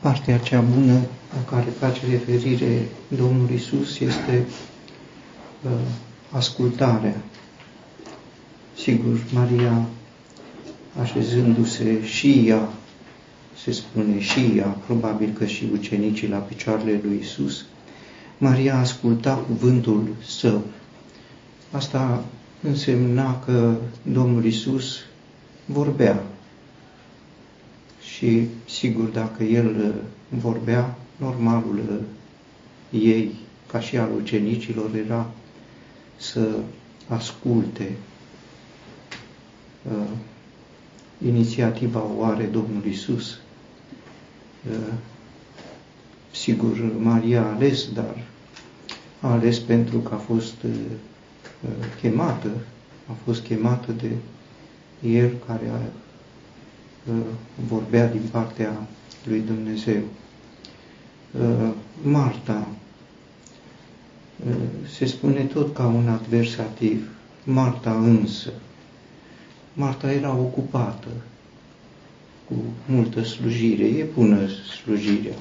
Partea cea bună la care face referire Domnul Isus este uh, ascultarea. Sigur, Maria, așezându-se și ea, se spune și ea, probabil că și ucenicii la picioarele lui Isus, Maria asculta cuvântul său. Asta însemna că Domnul Isus vorbea. Și sigur, dacă el vorbea, normalul ei, ca și al ucenicilor, era să asculte. Uh, inițiativa o are Domnul Isus. Uh, sigur, Maria a ales, dar a ales pentru că a fost uh, chemată, a fost chemată de el care a, vorbea din partea lui Dumnezeu. Marta se spune tot ca un adversativ, Marta însă. Marta era ocupată cu multă slujire, e bună slujirea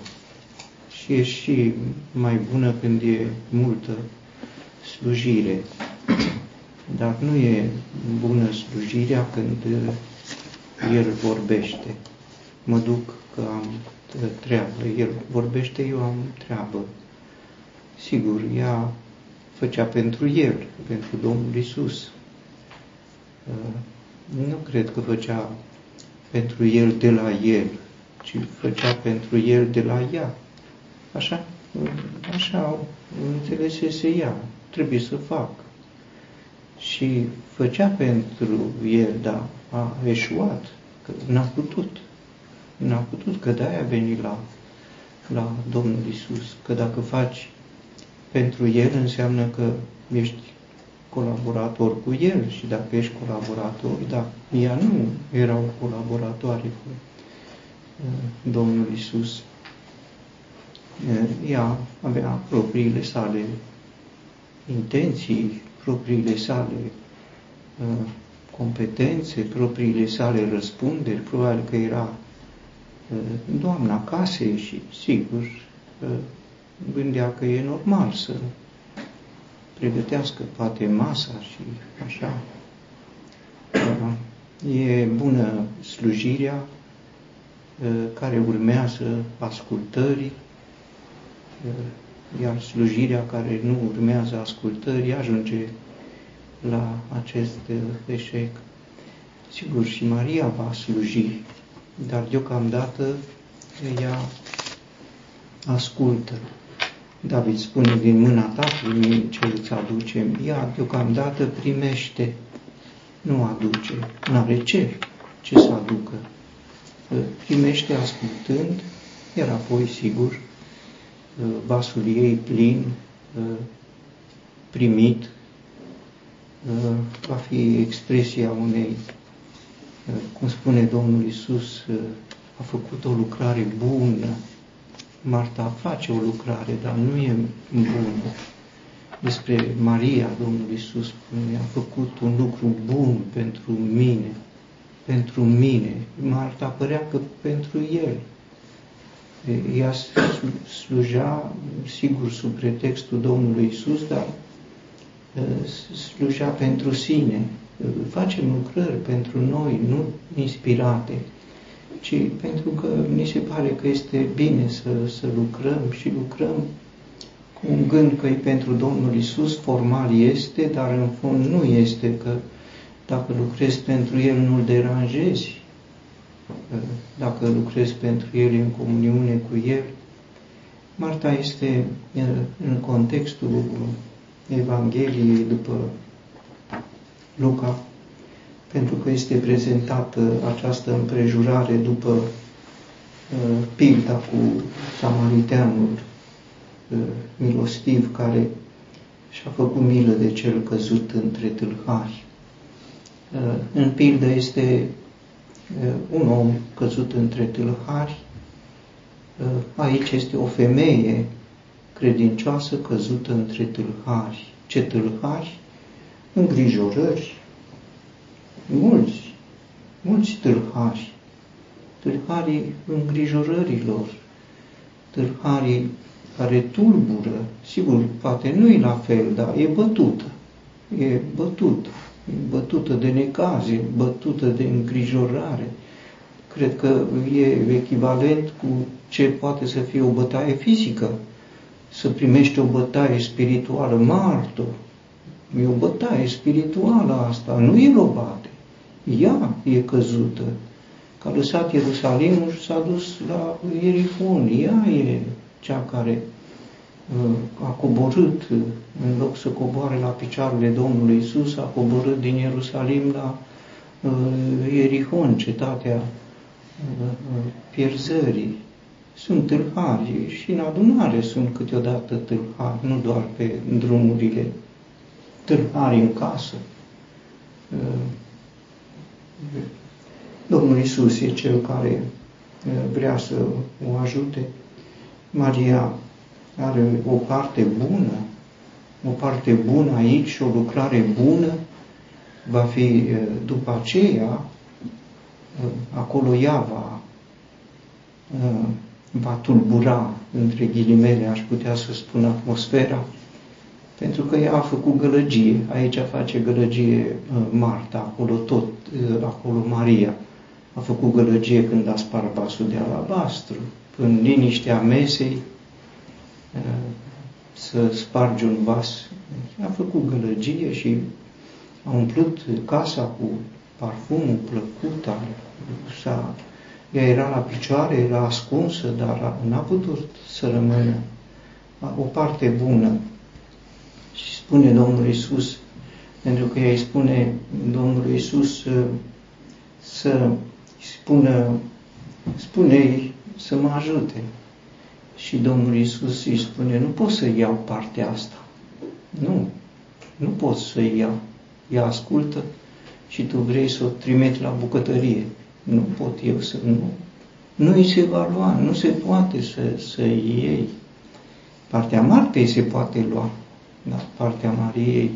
și e și mai bună când e multă slujire. Dar nu e bună slujirea când el vorbește. Mă duc că am treabă, el vorbește, eu am treabă. Sigur, ea făcea pentru el, pentru Domnul Isus. Uh, nu cred că făcea pentru el de la el, ci făcea pentru el de la ea. Așa, așa înțelesese ea, trebuie să fac. Și făcea pentru el, dar a eșuat, că n-a putut. N-a putut, că de-aia a venit la, la Domnul Isus. Că dacă faci pentru El, înseamnă că ești colaborator cu El și dacă ești colaborator, dar ea nu era o colaboratoare cu uh, Domnul Isus. Uh, ea avea propriile sale intenții, propriile sale uh, competențe, propriile sale răspunderi, probabil că era doamna casei și, sigur, gândea că e normal să pregătească poate masa și așa. E bună slujirea care urmează ascultării, iar slujirea care nu urmează ascultării ajunge la acest eșec. Sigur, și Maria va sluji, dar deocamdată ea ascultă. David spune, din mâna ta primi ce îți aducem. Ea deocamdată primește, nu aduce, nu are ce, ce să aducă. Primește ascultând, iar apoi, sigur, vasul ei plin, primit, va fi expresia unei, cum spune Domnul Isus, a făcut o lucrare bună, Marta face o lucrare, dar nu e bună. Despre Maria, Domnul Iisus spune, a făcut un lucru bun pentru mine, pentru mine. Marta părea că pentru el. Ea sluja, sigur, sub pretextul Domnului Iisus, dar sluja pentru sine. Facem lucrări pentru noi, nu inspirate ci pentru că mi se pare că este bine să, să lucrăm și lucrăm cu un gând că e pentru Domnul Isus, formal este, dar în fond nu este, că dacă lucrezi pentru El nu-L deranjezi, dacă lucrezi pentru El în comuniune cu El. Marta este în contextul Evangheliei după Luca, pentru că este prezentată această împrejurare după uh, pilda cu samariteanul uh, milostiv care și-a făcut milă de cel căzut între tâlhari. Uh, în pildă este uh, un om căzut între tâlhari, uh, aici este o femeie credincioasă căzută între tâlhari. Ce tâlhari? Îngrijorări, mulți, mulți tâlhari, tâlharii îngrijorărilor, tâlharii care tulbură, sigur, poate nu e la fel, dar e bătută, e bătută, e bătută de necaze, bătută de îngrijorare. Cred că e echivalent cu ce poate să fie o bătaie fizică, să primești o bătaie spirituală, martor, e o bătaie spirituală asta, nu e robate, ea e căzută, că a lăsat Ierusalimul și s-a dus la Ierifon, ea e cea care uh, a coborât, uh, în loc să coboare la picioarele Domnului Isus, a coborât din Ierusalim la uh, Ierihon, cetatea pierzării. Sunt tâlhari și în adunare sunt câteodată tâlhari, nu doar pe drumurile tâlhari în casă. Domnul Isus e cel care vrea să o ajute. Maria are o parte bună, o parte bună aici și o lucrare bună va fi după aceea, acolo ea va, va tulbura, între ghilimele, aș putea să spun, atmosfera, pentru că ea a făcut gălăgie, aici face gălăgie Marta, acolo tot, acolo Maria a făcut gălăgie când a spart vasul de alabastru, în liniștea mesei, să spargi un vas. A făcut gălăgie și a umplut casa cu parfumul plăcut, s-a, ea era la picioare, era ascunsă, dar n-a putut să rămână o parte bună. Și spune Domnul Isus, pentru că ea îi spune Domnul Isus să spună, spune să mă ajute. Și Domnul Isus îi spune, nu pot să iau partea asta. Nu, nu pot să iau. Ea ascultă și tu vrei să o trimeti la bucătărie. Nu pot eu să nu. Nu îi se va lua, nu se poate să, să iei. Partea Martei se poate lua, dar partea Mariei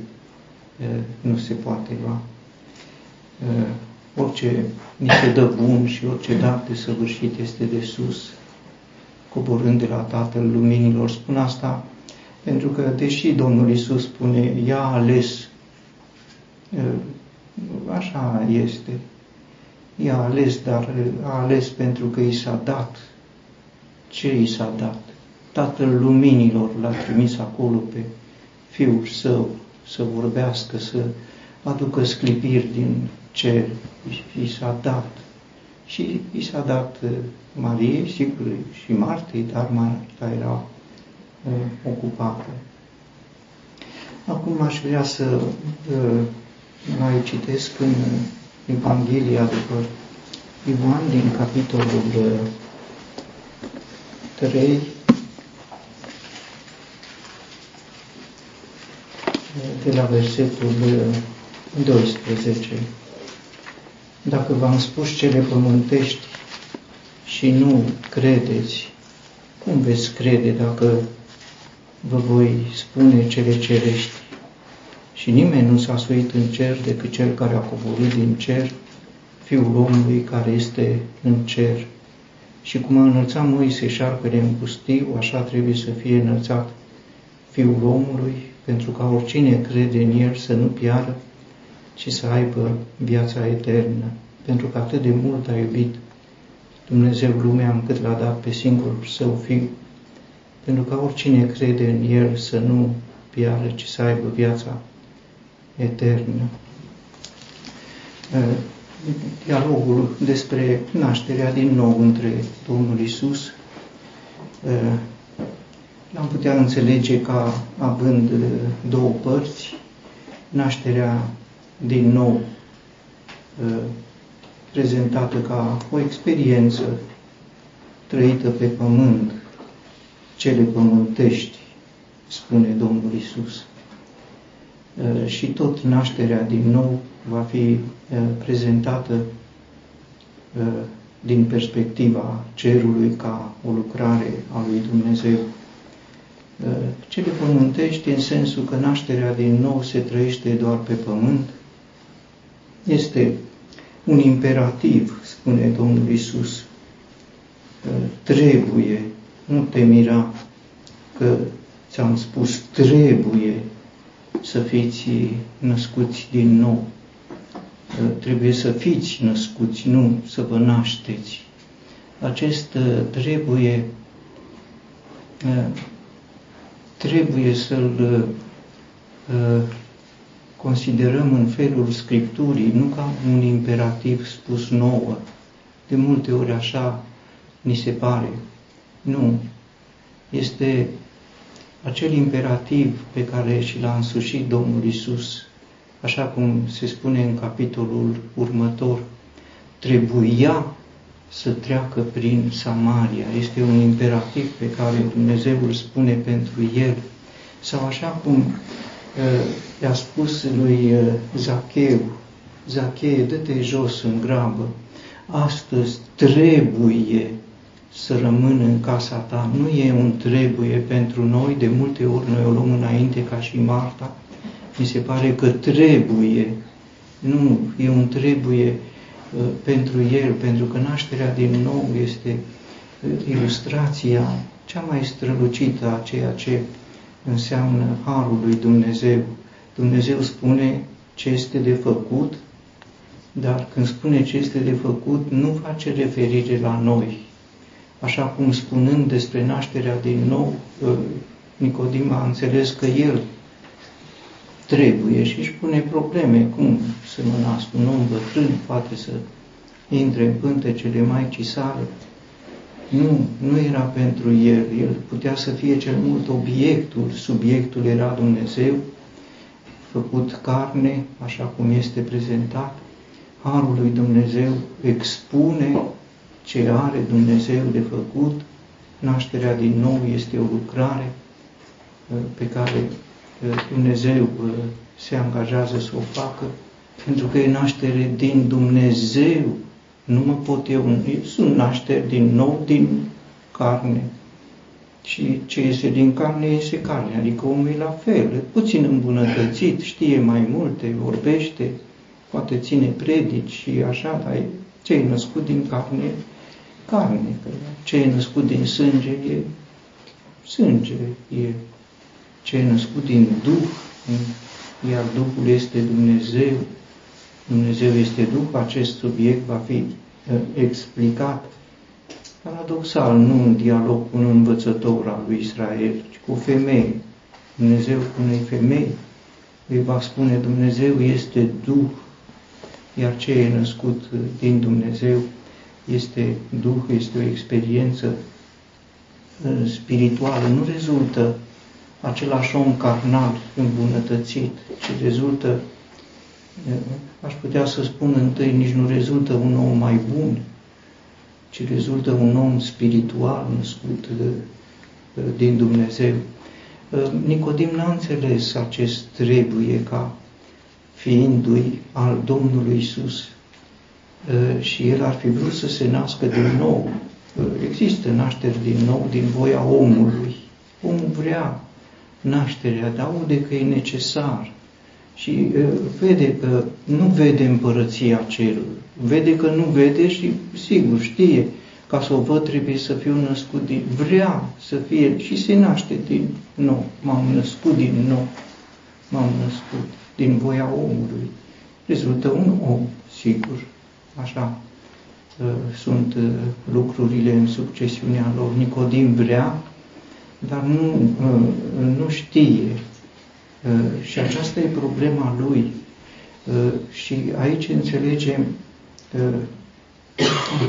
nu se poate lua orice ni se dă bun și orice dar de săvârșit este de sus, coborând de la Tatăl Luminilor. Spun asta pentru că, deși Domnul Isus spune, ea a ales, așa este, ea a ales, dar a ales pentru că i s-a dat. Ce i s-a dat? Tatăl Luminilor l-a trimis acolo pe Fiul Său să vorbească, să aducă sclipiri din cer i s-a dat. Și i s-a dat uh, Mariei, sigur, și Martei, dar Marta era uh, ocupată. Acum aș vrea să uh, mai citesc în Evanghelia după Ioan din capitolul uh, 3, de la versetul 12. Uh, dacă v-am spus cele pământești și nu credeți, cum veți crede dacă vă voi spune cele cerești? Și nimeni nu s-a suit în cer decât cel care a coborât din cer, Fiul omului care este în cer. Și cum a înălțat Moise șarpele în pustiu, așa trebuie să fie înălțat Fiul omului, pentru ca oricine crede în el să nu piară, și să aibă viața eternă, pentru că atât de mult a iubit Dumnezeu lumea încât l-a dat pe singurul său Fiu, pentru că oricine crede în El să nu piară, ci să aibă viața eternă. Dialogul despre nașterea din nou între Domnul Isus l-am putea înțelege ca având două părți, nașterea din nou uh, prezentată ca o experiență trăită pe pământ, cele pământești, spune Domnul Isus. Uh, și tot nașterea din nou va fi uh, prezentată din perspectiva cerului ca o lucrare a lui Dumnezeu. Cele pământești în sensul că nașterea din nou se trăiește doar pe pământ, este un imperativ, spune Domnul Isus. Trebuie nu te mira că ți-am spus trebuie să fiți născuți din nou. Trebuie să fiți născuți, nu să vă nașteți. Acest uh, trebuie uh, trebuie să-l uh, considerăm în felul Scripturii, nu ca un imperativ spus nouă. De multe ori așa ni se pare. Nu. Este acel imperativ pe care și l-a însușit Domnul Isus, așa cum se spune în capitolul următor, trebuia să treacă prin Samaria. Este un imperativ pe care Dumnezeu îl spune pentru el. Sau așa cum uh, i-a spus lui uh, Zacheu, Zacheu, dă-te jos în grabă, astăzi trebuie să rămână în casa ta. Nu e un trebuie pentru noi, de multe ori noi o luăm înainte ca și Marta. Mi se pare că trebuie, nu, e un trebuie uh, pentru el, pentru că nașterea din nou este uh, ilustrația cea mai strălucită a ceea ce înseamnă Harul lui Dumnezeu. Dumnezeu spune ce este de făcut, dar când spune ce este de făcut, nu face referire la noi, așa cum spunând despre nașterea din nou, ă, Nicodim a înțeles că el trebuie și își pune probleme. Cum să mă nasc un om bătrân, poate să intre în pântecele Maicii sale? Nu, nu era pentru el. El putea să fie cel mult obiectul, subiectul era Dumnezeu, făcut carne, așa cum este prezentat. Harul lui Dumnezeu expune ce are Dumnezeu de făcut, nașterea din nou este o lucrare uh, pe care uh, Dumnezeu uh, se angajează să o facă, pentru că e naștere din Dumnezeu. Nu mă pot eu, sunt nașteri din nou din carne. Și ce este din carne, este carne, adică omul e la fel, puțin îmbunătățit, știe mai multe, vorbește, poate ține predici și așa, dar ce e născut din carne carne, că ce e născut din sânge e sânge, e ce e născut din Duh, iar Duhul este Dumnezeu, Dumnezeu este Duh, acest subiect va fi uh, explicat. Paradoxal, nu în dialog cu un învățător al lui Israel, ci cu o femeie. Dumnezeu cu unei femei îi va spune Dumnezeu este Duh, iar ce e născut din Dumnezeu este Duh, este o experiență uh, spirituală, nu rezultă același om carnal îmbunătățit, ci rezultă, uh, aș putea să spun întâi, nici nu rezultă un om mai bun, ci rezultă un om spiritual născut uh, din Dumnezeu. Nicodim n-a înțeles acest trebuie ca fiindu-i al Domnului Isus Uh, și el ar fi vrut să se nască din nou. Uh, există nașteri din nou din voia omului. Omul vrea nașterea, dar aude că e necesar și uh, vede că nu vede împărăția cerului. Vede că nu vede și sigur știe ca să o văd trebuie să fiu născut din... Vrea să fie și se naște din nou. M-am născut din nou. M-am născut din voia omului. Rezultă un om, sigur, așa uh, sunt uh, lucrurile în succesiunea lor. Nicodim vrea, dar nu, uh, nu știe. Și aceasta e problema lui. Și aici înțelegem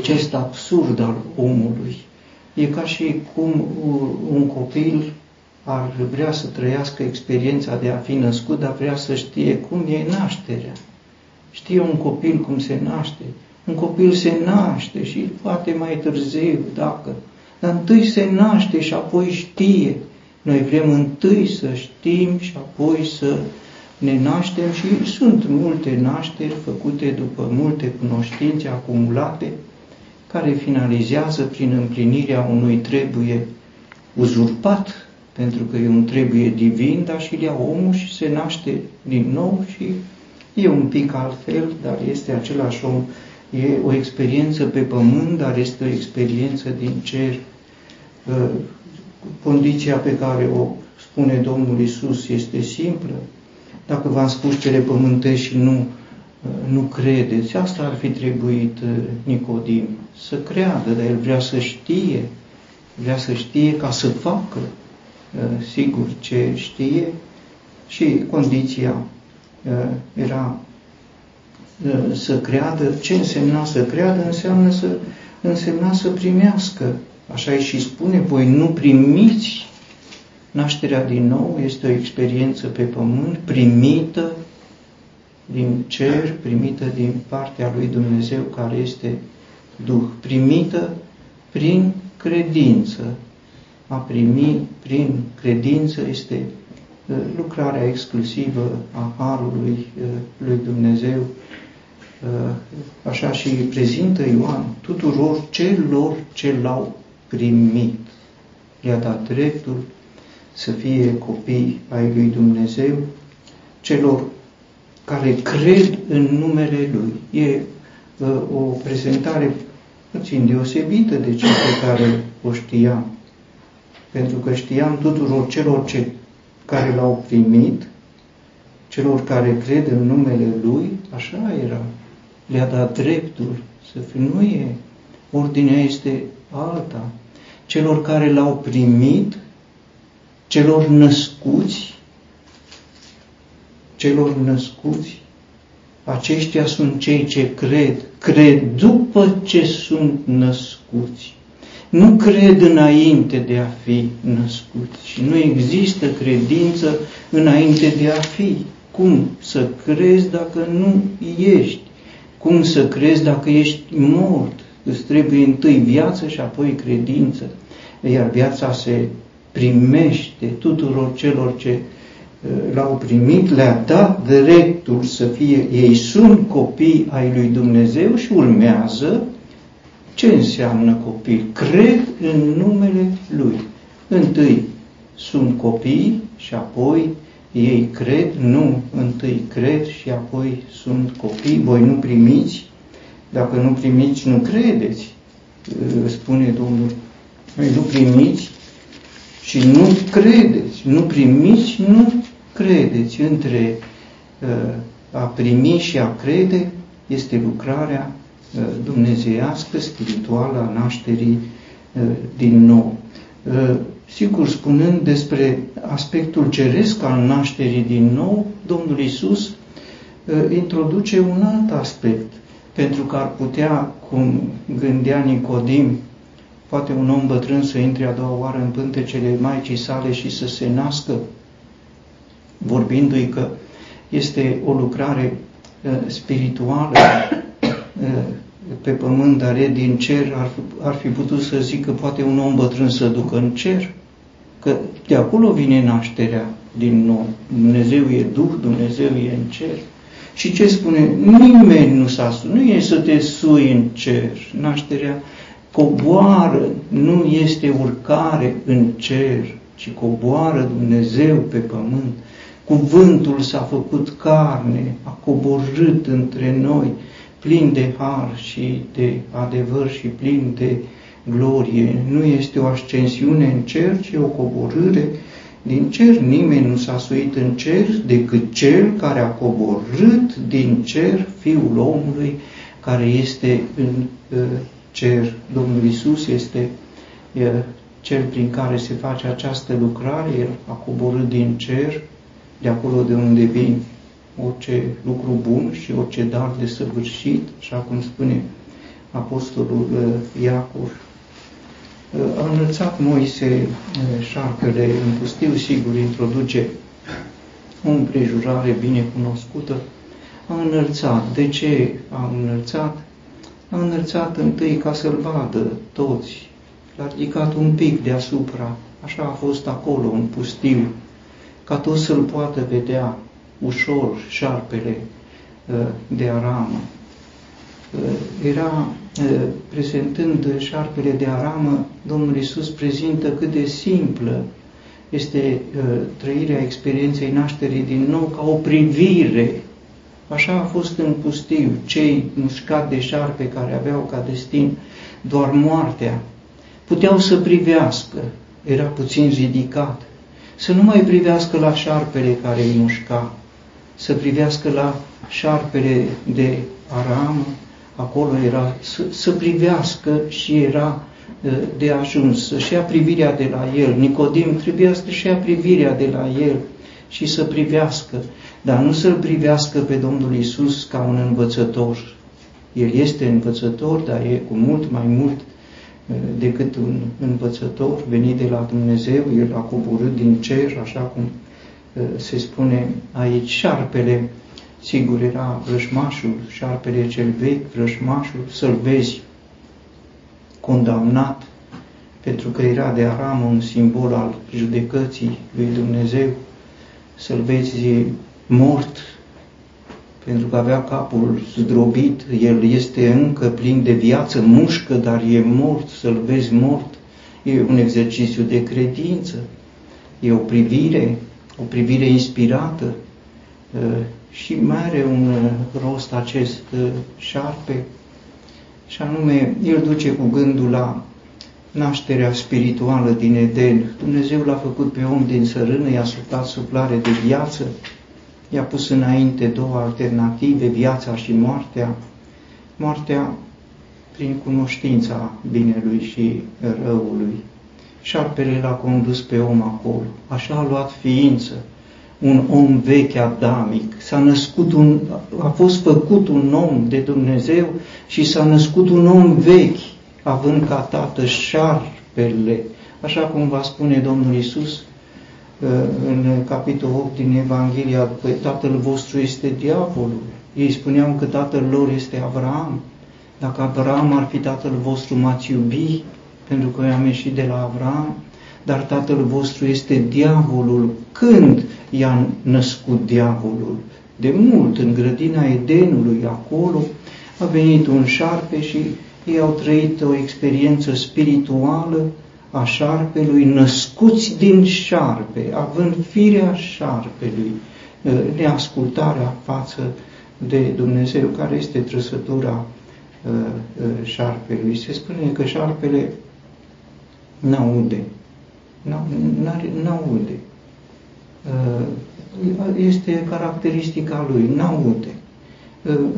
acest absurd al omului. E ca și cum un copil ar vrea să trăiască experiența de a fi născut, dar vrea să știe cum e nașterea. Știe un copil cum se naște. Un copil se naște și poate mai târziu, dacă, dar întâi se naște și apoi știe. Noi vrem întâi să știm și apoi să ne naștem și sunt multe nașteri făcute după multe cunoștințe acumulate care finalizează prin împlinirea unui trebuie uzurpat, pentru că e un trebuie divin, dar și ia omul și se naște din nou și E un pic altfel, dar este același om. E o experiență pe pământ, dar este o experiență din cer. condiția pe care o spune Domnul Isus este simplă. Dacă v-am spus cele pământești și nu, nu credeți, asta ar fi trebuit Nicodim, să creadă, dar el vrea să știe, vrea să știe ca să facă, sigur, ce știe și condiția era să creadă. Ce însemna să creadă? Înseamnă să, însemna să primească. Așa și spune, voi nu primiți nașterea din nou, este o experiență pe pământ primită din cer, primită din partea lui Dumnezeu care este Duh, primită prin credință. A primi prin credință este uh, lucrarea exclusivă a Harului uh, lui Dumnezeu Uh, așa și prezintă Ioan tuturor celor ce l-au primit. I-a dat dreptul să fie copii ai lui Dumnezeu, celor care cred în numele Lui. E uh, o prezentare puțin deosebită de cea pe care o știam. Pentru că știam tuturor celor ce, care l-au primit, celor care cred în numele Lui, așa era le-a dat dreptul să fie. Nu e. Ordinea este alta. Celor care l-au primit, celor născuți, celor născuți, aceștia sunt cei ce cred. Cred după ce sunt născuți. Nu cred înainte de a fi născuți. Și nu există credință înainte de a fi. Cum să crezi dacă nu ești? Cum să crezi dacă ești mort? Îți trebuie întâi viață și apoi credință. Iar viața se primește tuturor celor ce uh, l-au primit, le-a dat dreptul să fie, ei sunt copii ai lui Dumnezeu și urmează ce înseamnă copil? Cred în numele Lui. Întâi sunt copii și apoi ei cred, nu, întâi cred și apoi sunt copii, voi nu primiți, dacă nu primiți, nu credeți, spune Domnul. Voi nu primiți și nu credeți, nu primiți, nu credeți. Între uh, a primi și a crede este lucrarea uh, dumnezeiască, spirituală a nașterii uh, din nou. Sigur, spunând despre aspectul ceresc al nașterii din nou, Domnul Isus uh, introduce un alt aspect, pentru că ar putea, cum gândea Nicodim, poate un om bătrân să intre a doua oară în pântecele Maicii sale și să se nască, vorbindu-i că este o lucrare uh, spirituală uh, pe pământ, dar e din cer, ar, ar fi putut să zică poate un om bătrân să ducă în cer, că de acolo vine nașterea din nou. Dumnezeu e Duh, Dumnezeu e în cer. Și ce spune? Nimeni nu s-a nu e să te sui în cer. Nașterea coboară, nu este urcare în cer, ci coboară Dumnezeu pe pământ. Cuvântul s-a făcut carne, a coborât între noi, plin de har și de adevăr și plin de glorie. Nu este o ascensiune în cer, ci o coborâre din cer. Nimeni nu s-a suit în cer decât cel care a coborât din cer Fiul omului care este în uh, cer. Domnul Isus este uh, cel prin care se face această lucrare, El a coborât din cer, de acolo de unde vin orice lucru bun și orice dar de săvârșit, așa cum spune Apostolul uh, Iacov a înălțat Moise șarpele în pustiu, sigur, introduce o împrejurare bine cunoscută, a înălțat. De ce a înălțat? A înălțat întâi ca să-l vadă toți. L-a ridicat un pic deasupra, așa a fost acolo, în pustiu, ca toți să-l poată vedea ușor șarpele de aramă. Era prezentând șarpele de aramă, Domnul Isus prezintă cât de simplă este trăirea experienței nașterii din nou ca o privire. Așa a fost în pustiu, cei mușcat de șarpe care aveau ca destin doar moartea. puteau să privească, era puțin ridicat, să nu mai privească la șarpele care îi mușca, să privească la șarpele de aramă, acolo era să, să privească și era de ajuns, să-și ia privirea de la el. Nicodim trebuia să-și ia privirea de la el și să privească, dar nu să-L privească pe Domnul Isus ca un învățător. El este învățător, dar e cu mult mai mult decât un învățător venit de la Dumnezeu, El a coborât din cer, așa cum se spune aici, șarpele, sigur era vrășmașul, șarpele cel vechi, vrășmașul, să-l vezi condamnat, pentru că era de aramă un simbol al judecății lui Dumnezeu, să-l vezi mort, pentru că avea capul zdrobit, el este încă plin de viață, mușcă, dar e mort, să-l vezi mort, e un exercițiu de credință, e o privire, o privire inspirată uh, și mai are un uh, rost acest uh, șarpe, și anume, el duce cu gândul la nașterea spirituală din Eden. Dumnezeu l-a făcut pe om din sărână, i-a suflat suflare de viață, i-a pus înainte două alternative, viața și moartea. Moartea prin cunoștința binelui și răului. Șarpele l-a condus pe om acolo, așa a luat ființă, un om vechi adamic, s-a născut un, a fost făcut un om de Dumnezeu și s-a născut un om vechi, având ca tată șarpele, așa cum va spune Domnul Isus uh, în capitolul 8 din Evanghelia, că tatăl vostru este diavolul. Ei spuneau că tatăl lor este Avram. Dacă Avram ar fi tatăl vostru, m-ați iubi, pentru că eu am ieșit de la Avram, dar tatăl vostru este diavolul. Când i-a născut diavolul? De mult, în grădina Edenului, acolo, a venit un șarpe și ei au trăit o experiență spirituală a șarpelui, născuți din șarpe, având firea șarpelui, ă, neascultarea față de Dumnezeu, care este trăsătura ă, ă, șarpelui. Se spune că șarpele n-aude, n-aude. Este caracteristica lui, n-aude.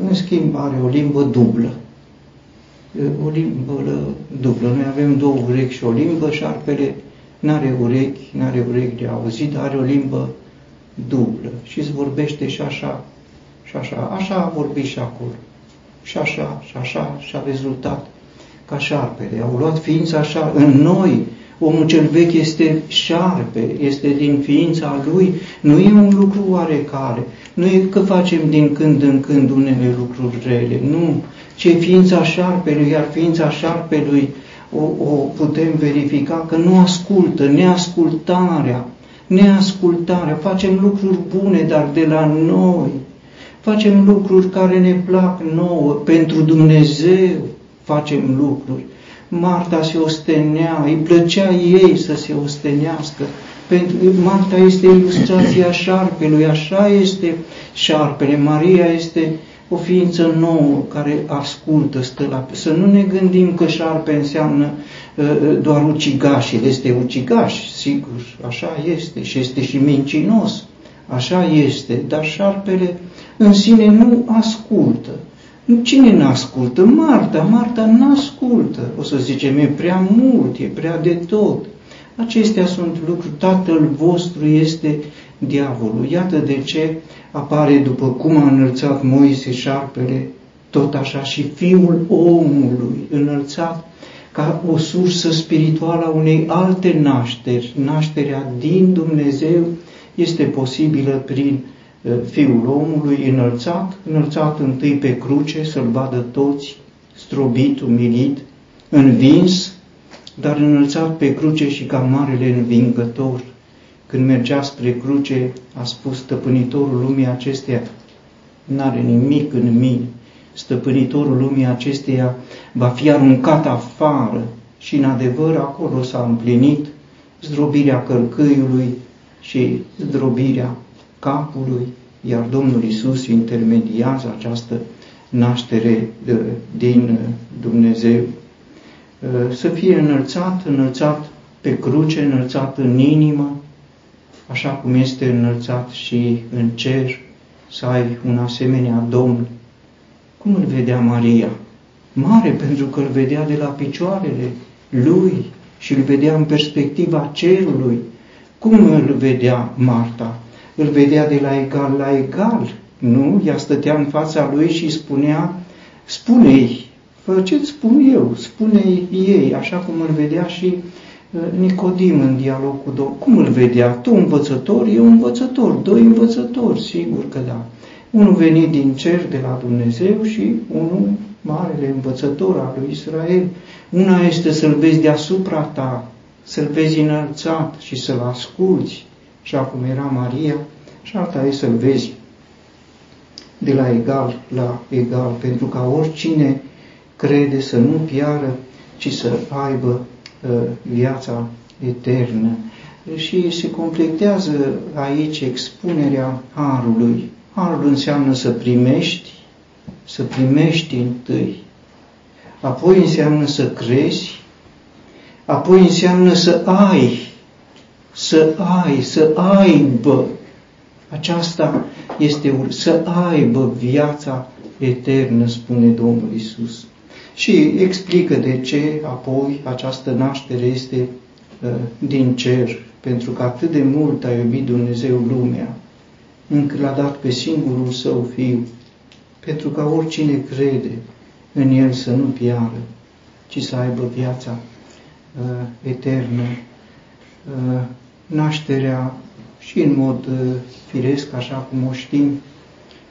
În schimb are o limbă dublă o limbă dublă. Noi avem două urechi și o limbă, șarpele n-are urechi, n-are urechi de auzit, dar are o limbă dublă și îți vorbește și așa, și așa. Așa a vorbit și acolo. Și așa, și așa, și a rezultat ca șarpele. Au luat ființa așa în noi. Omul cel vechi este șarpe, este din ființa lui. Nu e un lucru oarecare. Nu e că facem din când în când unele lucruri rele. Nu ce ființa șarpelui, iar ființa șarpelui o, o putem verifica că nu ascultă, neascultarea, neascultarea, facem lucruri bune, dar de la noi, facem lucruri care ne plac nouă, pentru Dumnezeu facem lucruri. Marta se ostenea, îi plăcea ei să se ostenească. Pentru Marta este ilustrația șarpelui, așa este șarpele. Maria este o ființă nouă care ascultă, stă la... Să nu ne gândim că șarpe înseamnă uh, uh, doar ucigaș, el este ucigaș, sigur, așa este și este și mincinos, așa este, dar șarpele în sine nu ascultă. Cine nu ascultă? Marta. Marta nu ascultă. O să zicem, e prea mult, e prea de tot. Acestea sunt lucruri. Tatăl vostru este diavolul. Iată de ce apare după cum a înălțat Moise șarpele, tot așa și fiul omului înălțat ca o sursă spirituală a unei alte nașteri. Nașterea din Dumnezeu este posibilă prin uh, fiul omului înălțat, înălțat întâi pe cruce să-l vadă toți, strobit, umilit, învins, dar înălțat pe cruce și ca marele învingător. Când mergea spre cruce, a spus stăpânitorul lumii acesteia, n-are nimic în mine, stăpânitorul lumii acesteia va fi aruncat afară și în adevăr acolo s-a împlinit zdrobirea călcâiului și zdrobirea capului, iar Domnul Isus intermediază această naștere din Dumnezeu. uh, să fie înălțat, înălțat pe cruce, înălțat în inimă, așa cum este înălțat și în cer, să ai un asemenea Domn. Cum îl vedea Maria? Mare pentru că îl vedea de la picioarele lui și îl vedea în perspectiva cerului. Cum îl vedea Marta? Îl vedea de la egal la egal. Nu? Ea stătea în fața lui și spunea, spune-i, fă ce spun eu, spune-i ei, așa cum îl vedea și uh, Nicodim în dialog cu Domnul. Cum îl vedea? Tu învățător, eu învățător, doi învățători, sigur că da. Unul venit din cer de la Dumnezeu și unul marele învățător al lui Israel. Una este să-l vezi deasupra ta, să-l vezi înălțat și să-l asculți, așa cum era Maria, și alta e să-l vezi de la egal la egal, pentru ca oricine crede să nu piară, ci să aibă uh, viața eternă. Și se completează aici expunerea Harului. Harul înseamnă să primești, să primești întâi, apoi înseamnă să crezi, apoi înseamnă să ai, să ai, să aibă. Aceasta este să aibă viața eternă, spune Domnul Isus. Și explică de ce apoi această naștere este uh, din cer, pentru că atât de mult a iubit Dumnezeu lumea, încât l-a dat pe singurul său fiu, pentru ca oricine crede în el să nu piară, ci să aibă viața uh, eternă. Uh, nașterea și în mod uh, firesc, așa cum o știm,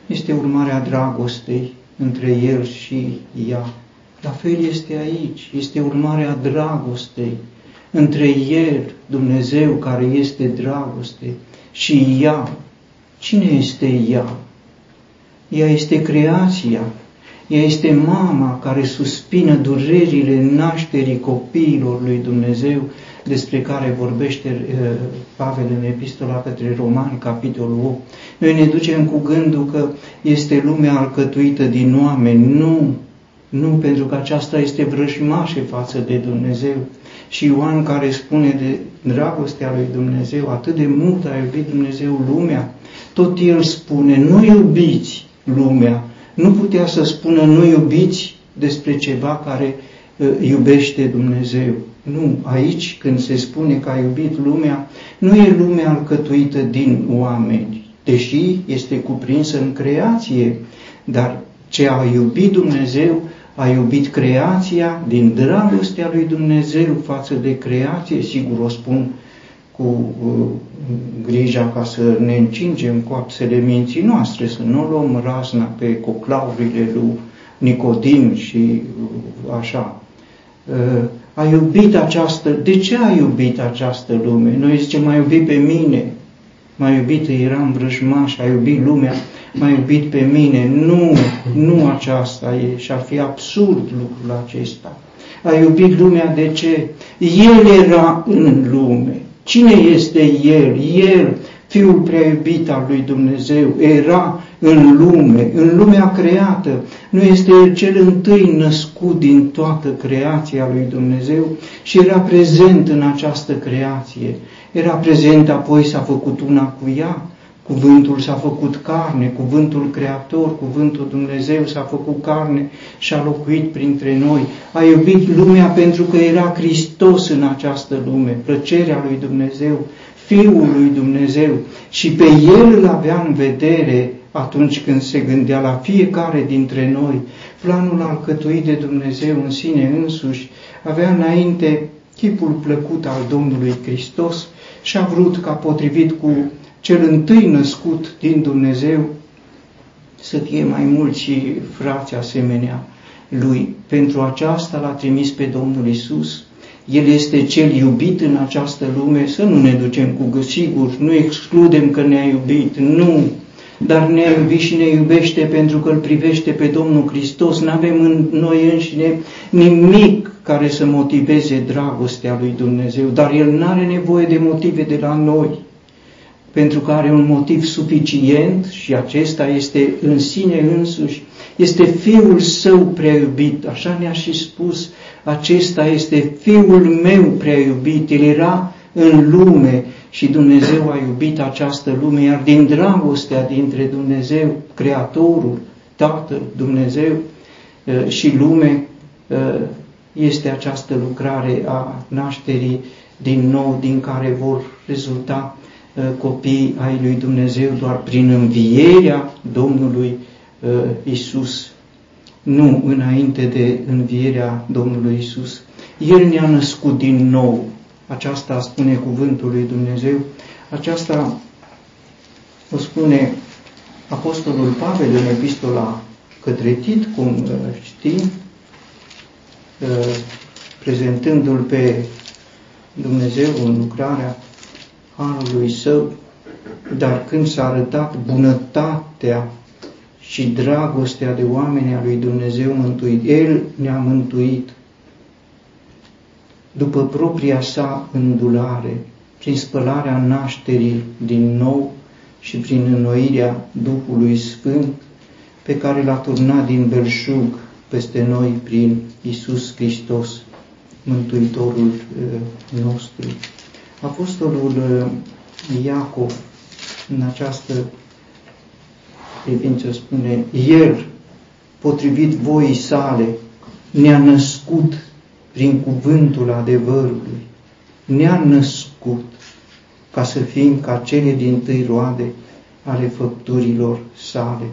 este urmarea dragostei între el și ea. La fel este aici, este urmarea dragostei între el, Dumnezeu care este dragoste, și ea. Cine este ea? Ea este creația, ea este mama care suspină durerile nașterii copiilor lui Dumnezeu, despre care vorbește uh, Pavel în epistola către Romani, capitolul 8. Noi ne ducem cu gândul că este lumea alcătuită din oameni. Nu, nu, pentru că aceasta este vrăjmașe față de Dumnezeu. Și Ioan care spune de dragostea lui Dumnezeu, atât de mult a iubit Dumnezeu lumea, tot el spune, nu iubiți lumea. Nu putea să spună, nu iubiți despre ceva care uh, iubește Dumnezeu. Nu, aici când se spune că a iubit lumea, nu e lumea alcătuită din oameni, deși este cuprinsă în creație, dar ce a iubit Dumnezeu, a iubit creația din dragostea lui Dumnezeu față de creație, sigur o spun cu uh, grija ca să ne încingem coapsele minții noastre, să nu luăm razna pe coclaurile lui Nicodim și uh, așa. Uh, a iubit această, de ce a iubit această lume? Noi zicem, m-a iubit pe mine, m-a iubit, eram vrăjmaș, a iubit lumea, m-a iubit pe mine. Nu, nu aceasta e și ar fi absurd lucrul acesta. A iubit lumea de ce? El era în lume. Cine este El? El, Fiul prea iubit al lui Dumnezeu, era în lume, în lumea creată. Nu este El cel întâi născut din toată creația lui Dumnezeu și era prezent în această creație. Era prezent, apoi s-a făcut una cu ea. Cuvântul s-a făcut carne, cuvântul creator, cuvântul Dumnezeu s-a făcut carne și a locuit printre noi. A iubit lumea pentru că era Hristos în această lume, plăcerea lui Dumnezeu, Fiul lui Dumnezeu și pe El îl avea în vedere atunci când se gândea la fiecare dintre noi, planul alcătuit de Dumnezeu în sine însuși, avea înainte chipul plăcut al Domnului Hristos și a vrut ca potrivit cu cel întâi născut din Dumnezeu să fie mai mulți frați asemenea lui. Pentru aceasta l-a trimis pe Domnul Isus. El este cel iubit în această lume, să nu ne ducem cu sigur, nu excludem că ne-a iubit, nu, dar ne-a iubit și ne iubește pentru că îl privește pe Domnul Hristos. Nu avem în noi înșine nimic care să motiveze dragostea lui Dumnezeu, dar El nu are nevoie de motive de la noi, pentru că are un motiv suficient și acesta este în sine însuși. Este Fiul Său prea iubit, așa ne-a și spus, acesta este Fiul meu prea iubit, El era în lume și Dumnezeu a iubit această lume, iar din dragostea dintre Dumnezeu, Creatorul, Tatăl, Dumnezeu uh, și lume, uh, este această lucrare a nașterii din nou, din care vor rezulta uh, copii ai lui Dumnezeu doar prin învierea Domnului Isus, nu înainte de învierea Domnului Isus. El ne-a născut din nou, aceasta spune cuvântul lui Dumnezeu, aceasta o spune Apostolul Pavel în epistola către Tit, cum uh, știm, uh, prezentându-l pe Dumnezeu în lucrarea Harului Său, dar când s-a arătat bunătatea și dragostea de oameni a lui Dumnezeu mântuit, El ne-a mântuit după propria sa îndulare, prin spălarea nașterii din nou și prin înnoirea Duhului Sfânt, pe care l-a turnat din belșug peste noi prin Isus Hristos, Mântuitorul uh, nostru. Apostolul uh, Iacov, în această privință, spune, El, potrivit voii sale, ne-a născut prin cuvântul adevărului, ne-a născut ca să fim ca cele din tâi roade ale făpturilor sale.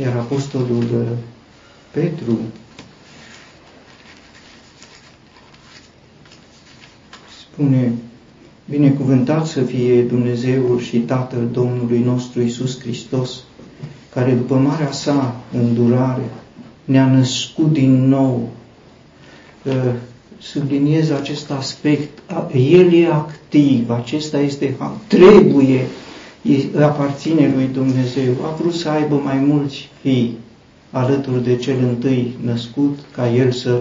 Iar Apostolul uh, Petru spune, Binecuvântat să fie Dumnezeul și Tatăl Domnului nostru Isus Hristos, care după marea sa îndurare ne-a născut din nou subliniez acest aspect. El e activ, acesta este, trebuie, aparține lui Dumnezeu. A vrut să aibă mai mulți fii alături de cel întâi născut, ca el să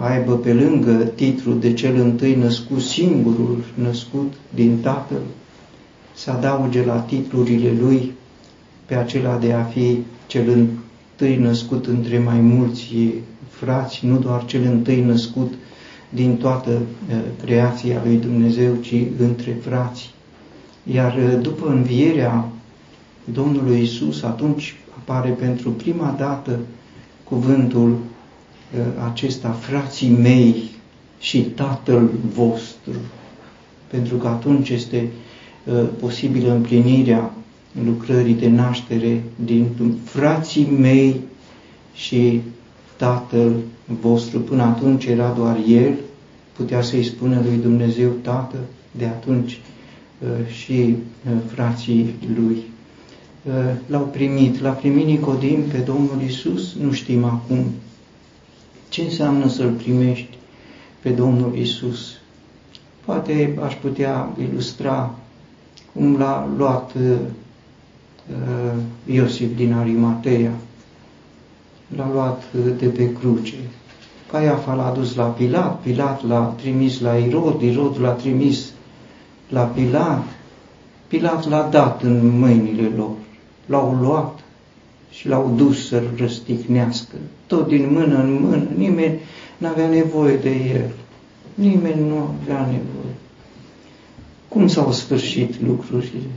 aibă pe lângă titlul de cel întâi născut, singurul născut din Tatăl, să adauge la titlurile lui pe acela de a fi cel întâi născut între mai mulți frați, nu doar cel întâi născut din toată uh, creația lui Dumnezeu, ci între frați. Iar uh, după învierea Domnului Isus, atunci apare pentru prima dată cuvântul uh, acesta, frații mei și tatăl vostru, pentru că atunci este posibilă împlinirea lucrării de naștere din frații mei și Tatăl vostru. Până atunci era doar El, putea să-i spună lui Dumnezeu Tată, de atunci uh, și uh, frații lui. Uh, l-au primit, l-a primit Nicodim pe Domnul Isus, nu știm acum ce înseamnă să-L primești pe Domnul Isus. Poate aș putea ilustra cum l-a luat Iosif din Arimatea, l-a luat de pe cruce. Caiafa l-a dus la Pilat, Pilat l-a trimis la Irod, Irod l-a trimis la Pilat, Pilat l-a dat în mâinile lor, l-au luat și l-au dus să-l răstignească, tot din mână în mână, nimeni n-avea nevoie de el, nimeni nu avea nevoie. Cum s-au sfârșit lucrurile?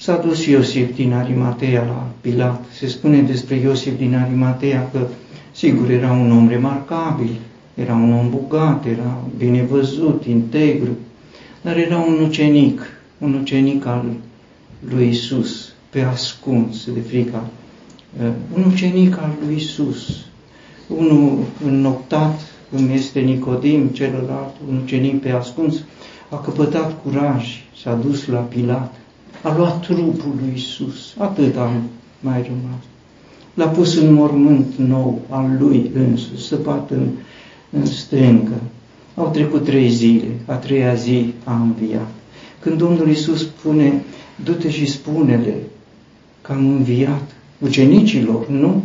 S-a dus Iosif din Arimatea la Pilat. Se spune despre Iosif din Arimatea că, sigur, era un om remarcabil, era un om bogat, era bine văzut, integru, dar era un ucenic, un ucenic al lui Isus, pe ascuns de frica. Uh, un ucenic al lui Isus, unul înnoptat, cum este Nicodim, celălalt, un ucenic pe ascuns, a căpătat curaj, s-a dus la Pilat a luat trupul lui Isus, atât am mai rămas. L-a pus în mormânt nou al lui însuși, săpat în, în stâncă. Au trecut trei zile, a treia zi a înviat. Când Domnul Isus spune, du-te și spune-le că am înviat ucenicilor, nu?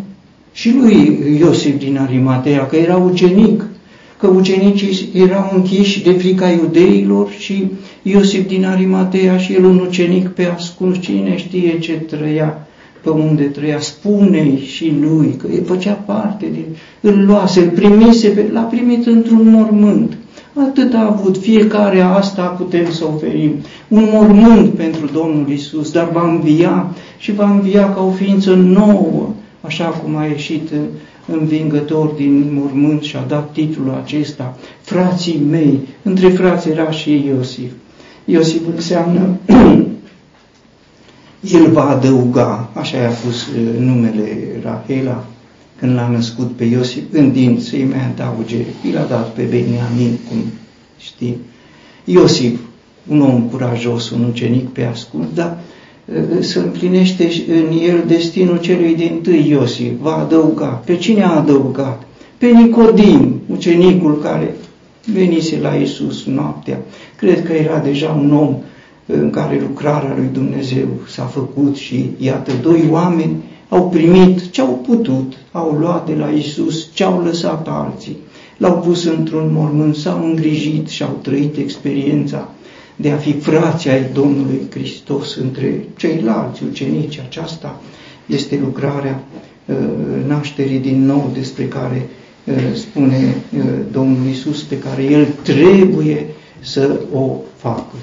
Și lui Iosif din Arimatea, că era ucenic, că ucenicii erau închiși de frica iudeilor și Iosif din Arimatea și el un ucenic pe ascuns, cine știe ce trăia pe unde trăia, spune și lui că e făcea parte din, îl luase, îl primise, l-a primit într-un mormânt. Atât a avut, fiecare asta putem să oferim. Un mormânt pentru Domnul Isus, dar va învia și va învia ca o ființă nouă, așa cum a ieșit învingător din mormânt și a dat titlul acesta, frații mei, între frați era și Iosif. Iosif înseamnă el va adăuga, așa i-a pus uh, numele Rahela când l-a născut pe Iosif, gândind să-i mai adauge, i l-a dat pe Beniamin, cum știm. Iosif, un om curajos, un ucenic pe ascuns, dar uh, să împlinește în el destinul celui din tâi Iosif, va adăuga. Pe cine a adăugat? Pe Nicodim, ucenicul care venise la Isus noaptea. Cred că era deja un om în care lucrarea lui Dumnezeu s-a făcut și iată, doi oameni au primit ce au putut, au luat de la Isus ce au lăsat alții, l-au pus într-un mormânt, s-au îngrijit și au trăit experiența de a fi frații ai Domnului Hristos între ceilalți ucenici. Aceasta este lucrarea uh, nașterii din nou despre care uh, spune uh, Domnul Isus, pe care El trebuie să o facă.